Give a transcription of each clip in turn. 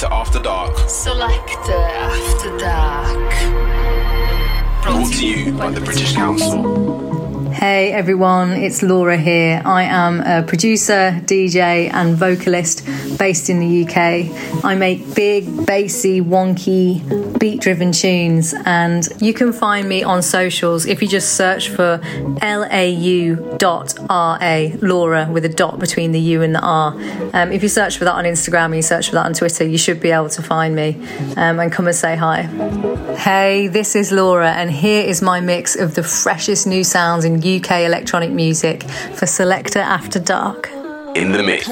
Selector After Dark. Selector After Dark. Brought to you by the British Council. Hey everyone, it's Laura here. I am a producer, DJ, and vocalist based in the UK. I make big, bassy, wonky, beat driven tunes, and you can find me on socials if you just search for lau.ra, Laura, with a dot between the U and the R. Um, if you search for that on Instagram and you search for that on Twitter, you should be able to find me um, and come and say hi. Hey, this is Laura, and here is my mix of the freshest new sounds in UK electronic music for Selector After Dark. In the mix.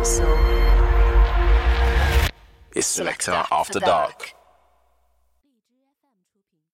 British